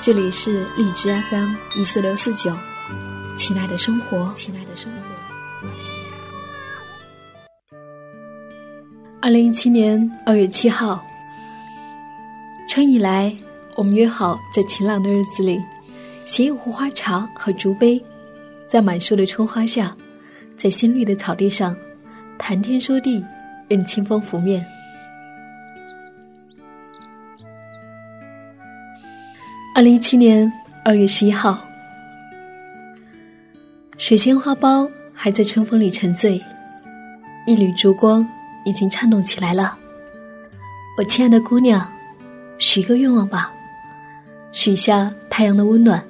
这里是荔枝 FM 一四六四九，亲爱的生活，亲爱的生活。二零一七年二月七号，春已来，我们约好在晴朗的日子里，携一壶花茶和竹杯，在满树的春花下，在新绿的草地上，谈天说地，任清风拂面。二零一七年二月十一号，水仙花苞还在春风里沉醉，一缕烛光已经颤动起来了。我亲爱的姑娘，许个愿望吧，许下太阳的温暖，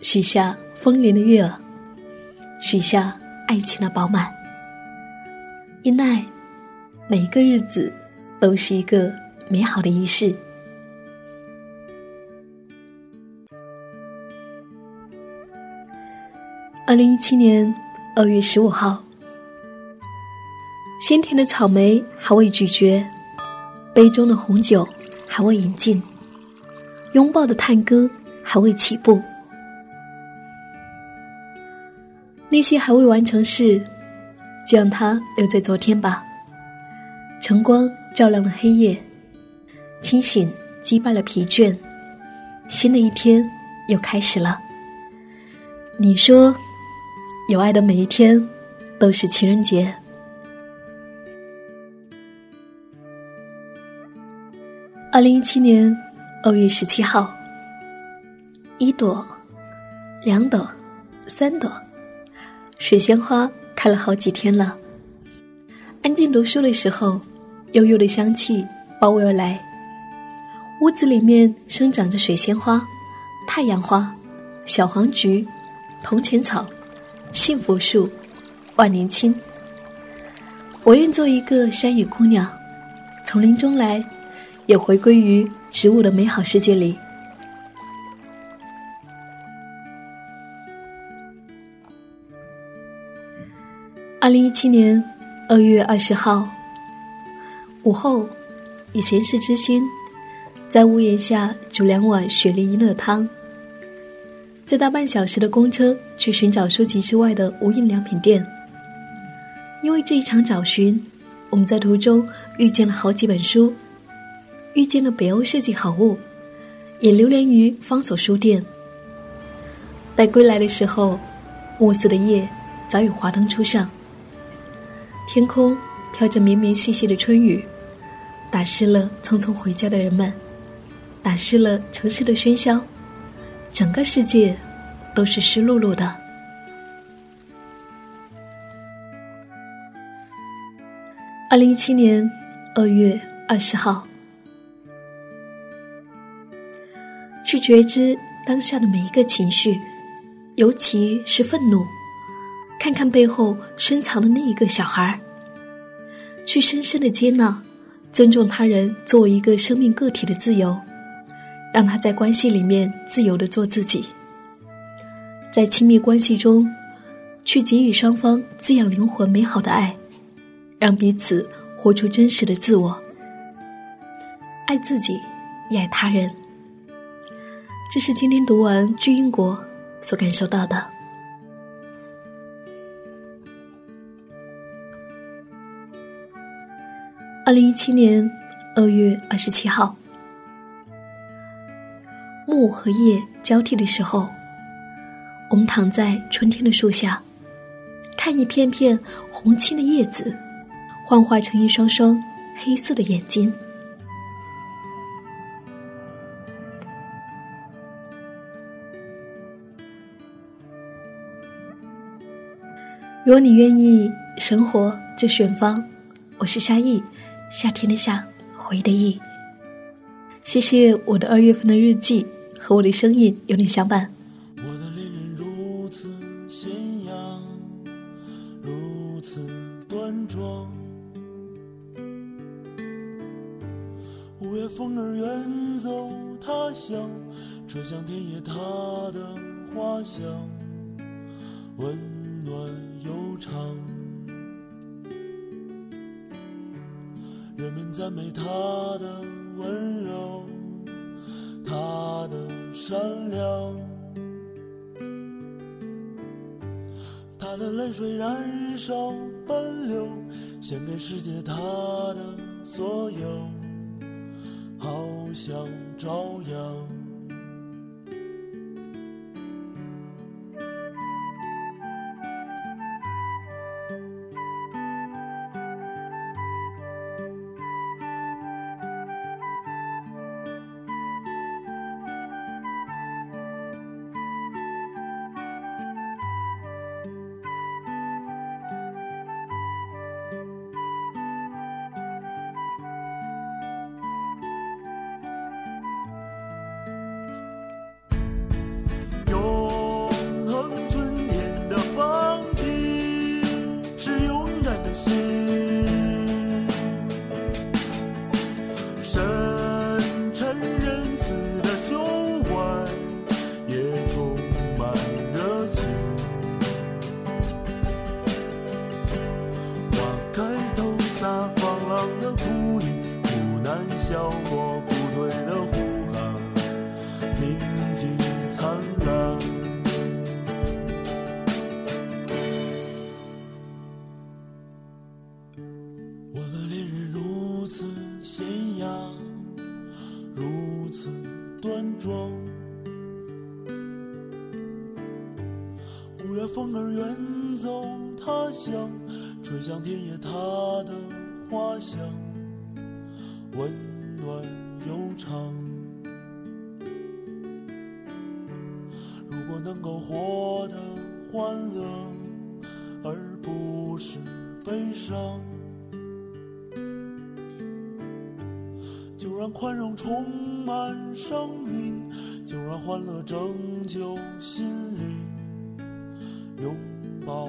许下丰年的月儿，许下爱情的饱满。因爱，每一个日子都是一个美好的仪式。二零一七年二月十五号，鲜甜的草莓还未咀嚼，杯中的红酒还未饮尽，拥抱的探戈还未起步。那些还未完成事，就让它留在昨天吧。晨光照亮了黑夜，清醒击败了疲倦，新的一天又开始了。你说。有爱的每一天，都是情人节。二零一七年二月十七号，一朵、两朵、三朵，水仙花开了好几天了。安静读书的时候，悠悠的香气包围而来。屋子里面生长着水仙花、太阳花、小黄菊、铜钱草。幸福树，万年青。我愿做一个山野姑娘，从林中来，也回归于植物的美好世界里。二零一七年二月二十号午后，以闲适之心，在屋檐下煮两碗雪梨银耳汤。再搭半小时的公车去寻找书籍之外的无印良品店。因为这一场找寻，我们在途中遇见了好几本书，遇见了北欧设计好物，也流连于方所书店。待归来的时候，暮色的夜早已华灯初上，天空飘着绵绵细细的春雨，打湿了匆匆回家的人们，打湿了城市的喧嚣。整个世界都是湿漉漉的。二零一七年二月二十号，去觉知当下的每一个情绪，尤其是愤怒，看看背后深藏的那一个小孩儿，去深深的接纳、尊重他人作为一个生命个体的自由。让他在关系里面自由的做自己，在亲密关系中，去给予双方滋养灵魂美好的爱，让彼此活出真实的自我，爱自己，也爱他人。这是今天读完《巨英国》所感受到的。二零一七年二月二十七号。木和叶交替的时候，我们躺在春天的树下，看一片片红青的叶子，幻化成一双双黑色的眼睛。如果你愿意，生活就选方。我是夏意，夏天的夏，回忆的忆。谢谢我的二月份的日记。和我的声音有你相伴。我的恋人如此贤阳，如此端庄。五月风儿远走他乡，吹向田野他的花香，温暖悠长。人们赞美他的温柔，他的善良，他的泪水燃烧奔流，献给世界他的所有，好像朝阳。我不退的呼喊，宁静灿烂。我的恋人如此娴雅，如此端庄。五月风儿远走他乡，吹向田野他的花香。温。暖悠长。如果能够活得欢乐，而不是悲伤，就让宽容充满生命，就让欢乐拯救心灵。拥抱。